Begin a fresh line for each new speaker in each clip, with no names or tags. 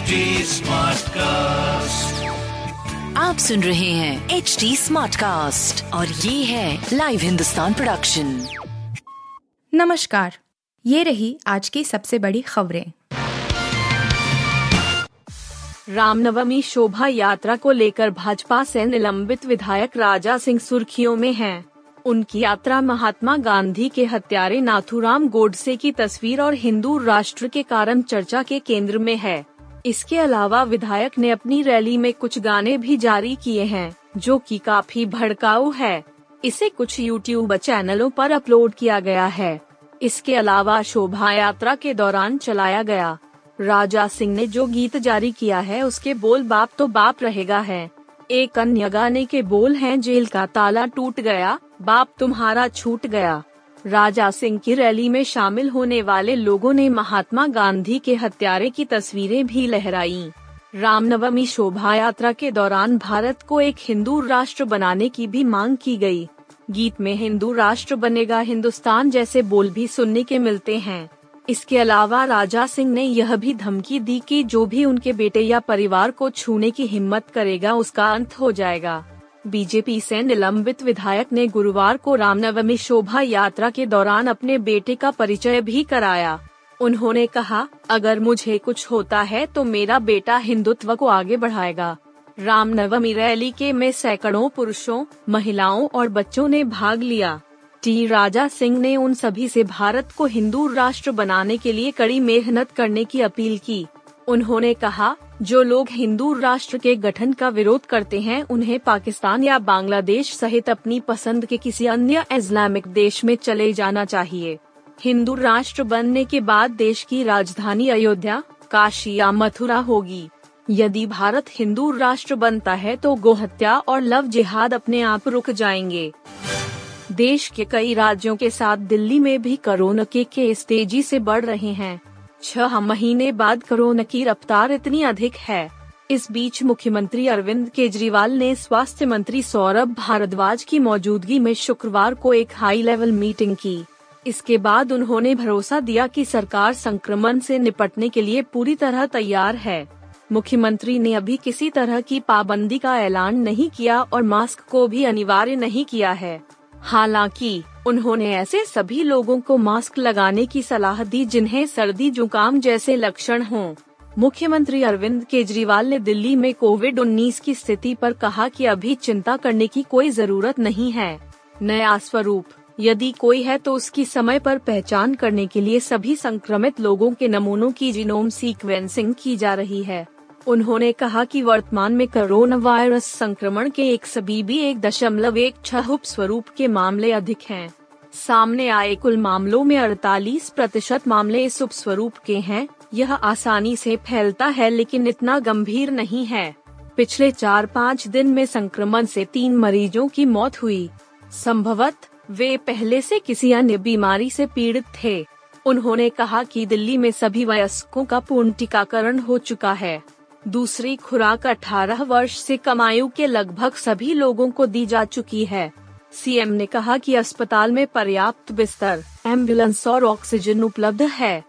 HD Smartcast.
आप सुन रहे हैं एच डी स्मार्ट कास्ट और ये है लाइव हिंदुस्तान प्रोडक्शन
नमस्कार ये रही आज की सबसे बड़ी खबरें
रामनवमी शोभा यात्रा को लेकर भाजपा से निलंबित विधायक राजा सिंह सुर्खियों में हैं। उनकी यात्रा महात्मा गांधी के हत्यारे नाथूराम गोडसे की तस्वीर और हिंदू राष्ट्र के कारण चर्चा के केंद्र में है इसके अलावा विधायक ने अपनी रैली में कुछ गाने भी जारी किए हैं, जो कि काफ़ी भड़काऊ है। इसे कुछ यूट्यूब चैनलों पर अपलोड किया गया है। इसके अलावा शोभा यात्रा के दौरान चलाया गया। राजा सिंह ने जो गीत जारी किया है, उसके बोल बाप तो बाप रहेगा है। एक अन्य गाने के बोल हैं, जेल का ताला टूट गया, बाप तुम्हारा छूट गया। राजा सिंह की रैली में शामिल होने वाले लोगों ने महात्मा गांधी के हत्यारे की तस्वीरें भी लहराई। रामनवमी शोभा यात्रा के दौरान भारत को एक हिंदू राष्ट्र बनाने की भी मांग की गई। गीत में हिंदू राष्ट्र बनेगा हिंदुस्तान जैसे बोल भी सुनने के मिलते हैं। इसके अलावा राजा सिंह ने यह भी धमकी दी कि जो भी उनके बेटे या परिवार को छूने की हिम्मत करेगा उसका अंत हो जाएगा। बीजेपी से निलंबित विधायक ने गुरुवार को रामनवमी शोभा यात्रा के दौरान अपने बेटे का परिचय भी कराया। उन्होंने कहा, अगर मुझे कुछ होता है तो मेरा बेटा हिंदुत्व को आगे बढ़ाएगा। रामनवमी रैली के में सैकड़ों पुरुषों, महिलाओं और बच्चों ने भाग लिया। टी. राजा सिंह ने उन सभी से भारत को हिंदू राष्ट्र बनाने के लिए कड़ी मेहनत करने की अपील की। उन्होंने कहा जो लोग हिंदू राष्ट्र के गठन का विरोध करते हैं, उन्हें पाकिस्तान या बांग्लादेश सहित अपनी पसंद के किसी अन्य इस्लामिक देश में चले जाना चाहिए। हिंदू राष्ट्र बनने के बाद देश की राजधानी अयोध्या, काशी या मथुरा होगी। यदि भारत हिंदू राष्ट्र बनता है तो गोहत्या और लव जिहाद अपने आप रुक जाएँगे। देश के कई राज्यों के साथ दिल्ली में भी कोरोना के केस तेज़ी से बढ़ रहे हैं। छह महीने बाद कोरोना की रफ्तार इतनी अधिक है। इस बीच मुख्यमंत्री अरविंद केजरीवाल ने स्वास्थ्य मंत्री सौरभ भारद्वाज की मौजूदगी में शुक्रवार को एक हाई लेवल मीटिंग की। इसके बाद उन्होंने भरोसा दिया कि सरकार संक्रमण से निपटने के लिए पूरी तरह तैयार है। मुख्यमंत्री ने अभी किसी तरह की पाबंदी का ऐलान नहीं किया और मास्क को भी अनिवार्य नहीं किया है। हालाँकि उन्होंने ऐसे सभी लोगों को मास्क लगाने की सलाह दी जिन्हें सर्दी, जुकाम जैसे लक्षण हों। मुख्यमंत्री अरविंद केजरीवाल ने दिल्ली में कोविड 19 की स्थिति पर कहा कि अभी चिंता करने की कोई ज़रूरत नहीं है नया स्वरूप, यदि कोई है तो उसकी समय पर पहचान करने के लिए सभी संक्रमित लोगों के नमूनों की जीनोम सीक्वेंसिंग की जा रही है उन्होंने कहा कि वर्तमान में कोरोना वायरस संक्रमण के एक सभी भी एक दशमलव एक छह उप स्वरूप के मामले अधिक हैं। सामने आए कुल मामलों में 48 प्रतिशत मामले इस उप स्वरूप के हैं। यह आसानी से फैलता है लेकिन इतना गंभीर नहीं है। पिछले चार पाँच दिन में संक्रमण से तीन मरीजों की मौत हुई। संभवत वे पहले से किसी अन्य बीमारी से पीड़ित थे। उन्होंने कहा कि दिल्ली में सभी वयस्कों का पूर्ण टीकाकरण हो चुका है। दूसरी खुराक 18 वर्ष से कम आयु के लगभग सभी लोगों को दी जा चुकी है। सीएम ने कहा कि अस्पताल में पर्याप्त बिस्तर, एंबुलेंस और ऑक्सीजन उपलब्ध है।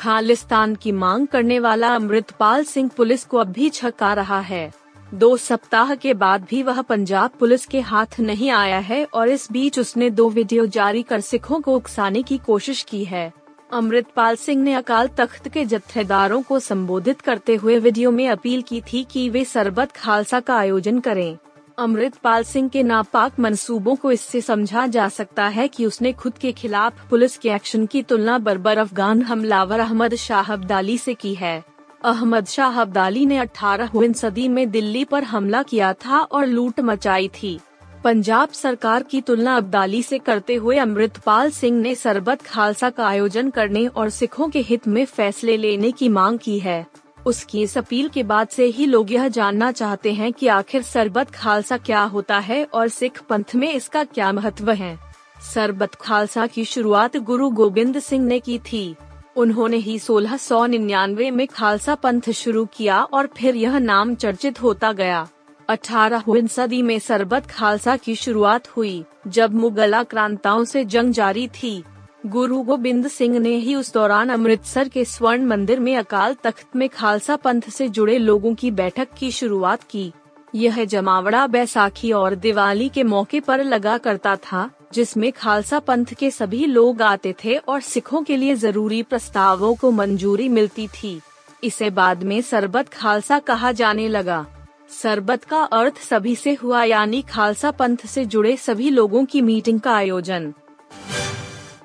खालिस्तान की मांग करने वाला अमृतपाल सिंह पुलिस को अब भी छका रहा है। दो सप्ताह के बाद भी वह पंजाब पुलिस के हाथ नहीं आया है और इस बीच उसने दो वीडियो जारी कर सिखों को उकसाने की कोशिश की है। अमृतपाल सिंह ने अकाल तख्त के जत्थेदारों को संबोधित करते हुए वीडियो में अपील की थी कि वे सरबत खालसा का आयोजन करें। अमृतपाल सिंह के नापाक मंसूबों को इससे समझा जा सकता है कि उसने खुद के खिलाफ पुलिस के एक्शन की तुलना बर्बर अफगान हमलावर अहमद शाह अब्दाली से की है। अहमद शाह अब्दाली ने अठारहवीं सदी में दिल्ली पर हमला किया था और लूट मचाई थी। पंजाब सरकार की तुलना अब्दाली से करते हुए अमृतपाल सिंह ने सरबत खालसा का आयोजन करने और सिखों के हित में फैसले लेने की मांग की है। उसकी इस अपील के बाद से ही लोग यह जानना चाहते हैं कि आखिर सरबत खालसा क्या होता है और सिख पंथ में इसका क्या महत्व है। सरबत खालसा की शुरुआत गुरु गोविंद सिंह ने की थी। उन्होंने ही सोलह सौ निन्यानवे में खालसा पंथ शुरू किया और फिर यह नाम चर्चित होता गया। अठारहवीं सदी में सरबत खालसा की शुरुआत हुई, जब मुगल आक्रांताओं से जंग जारी थी। गुरु गोबिंद सिंह ने ही उस दौरान अमृतसर के स्वर्ण मंदिर में अकाल तख्त में खालसा पंथ से जुड़े लोगों की बैठक की शुरुआत की। यह जमावड़ा, बैसाखी और दिवाली के मौके पर लगा करता था, जिसमें खालसा पंथ के सभी लोग आते थे और सिखों के लिए ज़रूरी प्रस्तावों को मंजूरी मिलती थी। इसे बाद में सरबत खालसा कहा जाने लगा। सरबत का अर्थ सभी से हुआ, यानी खालसा पंथ से जुड़े सभी लोगों की मीटिंग का आयोजन।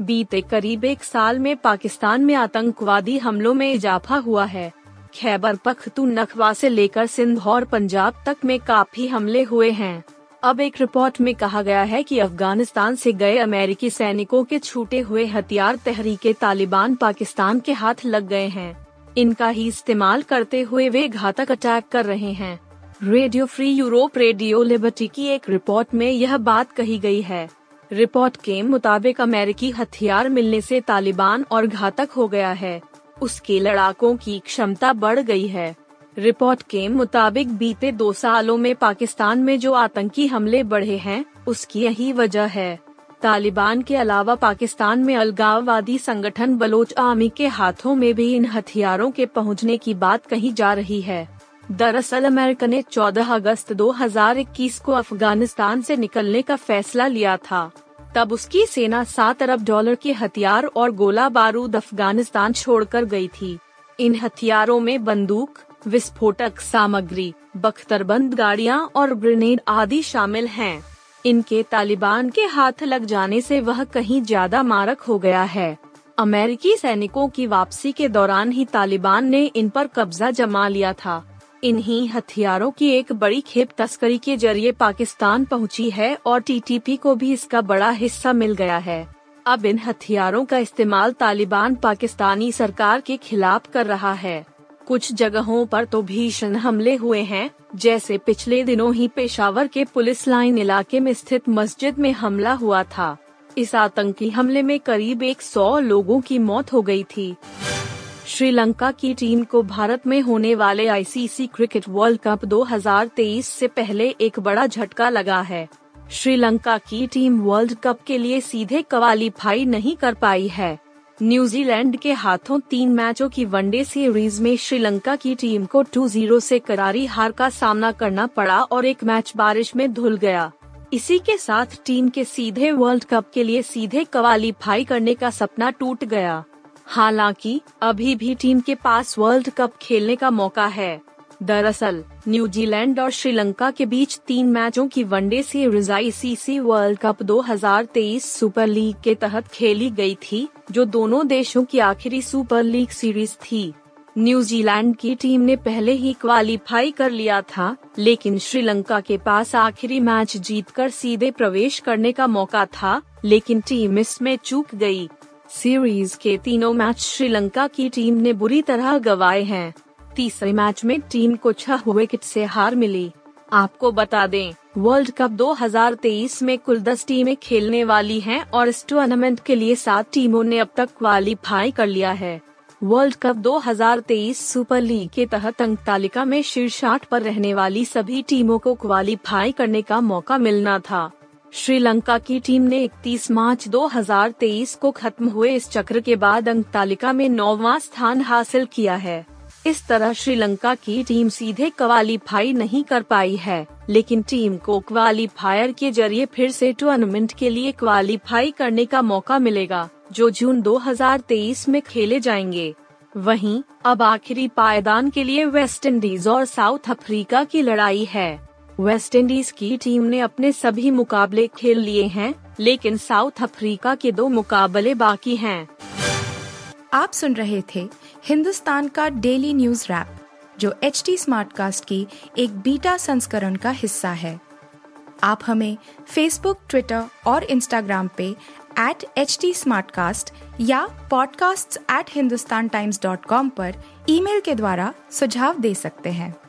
बीते करीब एक साल में पाकिस्तान में आतंकवादी हमलों में इजाफा हुआ है। खैबर पख्तूनख्वा से लेकर सिंध और पंजाब तक में काफ़ी हमले हुए हैं। अब एक रिपोर्ट में कहा गया है कि अफ़गानिस्तान से गए अमेरिकी सैनिकों के छूटे हुए हथियार तहरीके तालिबान पाकिस्तान के हाथ लग गए हैं। इनका ही इस्तेमाल करते हुए वे घातक अटैक कर रहे हैं। Radio free Europe radio liberty की एक रिपोर्ट में यह बात कही गई है। रिपोर्ट के मुताबिक अमेरिकी हथियार मिलने से तालिबान और घातक हो गया है। उसके लड़ाकों की क्षमता बढ़ गई है। रिपोर्ट के मुताबिक बीते दो सालों में पाकिस्तान में जो आतंकी हमले बढ़े हैं, उसकी यही वजह है। तालिबान के अलावा पाकिस्तान में अलगाववादी संगठन बलोच आर्मी के हाथों में भी इन हथियारों के पहुँचने की बात कही जा रही है। दरअसल अमेरिका ने 14 अगस्त 2021 को अफ़गानिस्तान से निकलने का फैसला लिया था। तब उसकी सेना सात अरब डॉलर के हथियार और गोला बारूद अफ़गानिस्तान छोड़कर गई थी। इन हथियारों में बंदूक, विस्फोटक सामग्री, बख्तरबंद गाड़ियाँ और ग्रेनेड आदि शामिल हैं। इनके तालिबान के हाथ लग जाने से वह कहीं ज़्यादा मारक हो गया है। अमेरिकी सैनिकों की वापसी के दौरान ही तालिबान ने इन पर कब्जा जमा लिया था। इन्हीं हथियारों की एक बड़ी खेप तस्करी के ज़रिए पाकिस्तान पहुँची है और टीटीपी को भी इसका बड़ा हिस्सा मिल गया है। अब इन हथियारों का इस्तेमाल तालिबान पाकिस्तानी सरकार के खिलाफ कर रहा है। कुछ जगहों पर तो भीषण हमले हुए हैं, जैसे पिछले दिनों ही पेशावर के पुलिस लाइन इलाके में स्थित मस्जिद में हमला हुआ था। इस आतंकी हमले में करीब 100 लोगों की मौत हो गई थी। श्रीलंका की टीम को भारत में होने वाले आईसीसी क्रिकेट वर्ल्ड कप 2023 से पहले एक बड़ा झटका लगा है। श्रीलंका की टीम वर्ल्ड कप के लिए सीधे क्वालीफाई नहीं कर पाई है। न्यूजीलैंड के हाथों तीन मैचों की वनडे सीरीज़ में श्रीलंका की टीम को 2-0 से करारी हार का सामना करना पड़ा और एक मैच बारिश में धुल गया। इसी के साथ टीम के सीधे वर्ल्ड कप के लिए सीधे क्वालीफाई करने का सपना टूट गया। हालाँकि, अभी भी टीम के पास वर्ल्ड कप खेलने का मौका है दरअसल, न्यूजीलैंड और श्रीलंका के बीच तीन मैचों की one day series ICC world cup 2023 super league के तहत खेली गई थी, जो दोनों देशों की आखिरी सुपर लीग सीरीज़ थी न्यूजीलैंड की टीम ने पहले ही क्वालिफाई कर लिया था, लेकिन श्रीलंका के पास आखिरी मैच जीतकर सीधे प्रवेश करने का मौका था, लेकिन टीम इसमें चूक गई। सीरीज़ के तीनों मैच श्रीलंका की टीम ने बुरी तरह गवाए हैं। तीसरे मैच में टीम को छह विकेट से हार मिली। आपको बता दें, वर्ल्ड कप 2023 में कुल दस टीमें खेलने वाली हैं और इस टूर्नामेंट के लिए सात टीमों ने अब तक क्वालिफाई कर लिया है। वर्ल्ड कप 2023 सुपर लीग के तहत अंक तालिका में शीर्ष आठ पर रहने वाली सभी टीमों को क्वालिफाई करने का मौका मिलना था। श्रीलंका की टीम ने 31 मार्च 2023 को खत्म हुए इस चक्र के बाद अंक तालिका में नौवा स्थान हासिल किया है। इस तरह श्रीलंका की टीम सीधे क्वालीफाई नहीं कर पाई है, लेकिन टीम को क्वालीफायर के ज़रिए फिर से टूर्नामेंट के लिए क्वालीफाई करने का मौका मिलेगा, जो जून 2023 में खेले जाएँगे। वहीं, अब आखिरी पायदान के लिए वेस्ट इंडीज और साउथ अफ्रीका की लड़ाई है। वेस्ट इंडीज की टीम ने अपने सभी मुकाबले खेल लिए हैं, लेकिन साउथ अफ्रीका के दो मुकाबले बाकी हैं।
आप सुन रहे थे हिंदुस्तान का डेली न्यूज़ रैप, जो एच टी कास्ट की एक बीटा संस्करण का हिस्सा है आप हमें फेसबुक ट्विटर और इंस्टाग्राम पे एट एच टी या podcasts@hindustantimes.com पर ईमेल के द्वारा सुझाव दे सकते हैं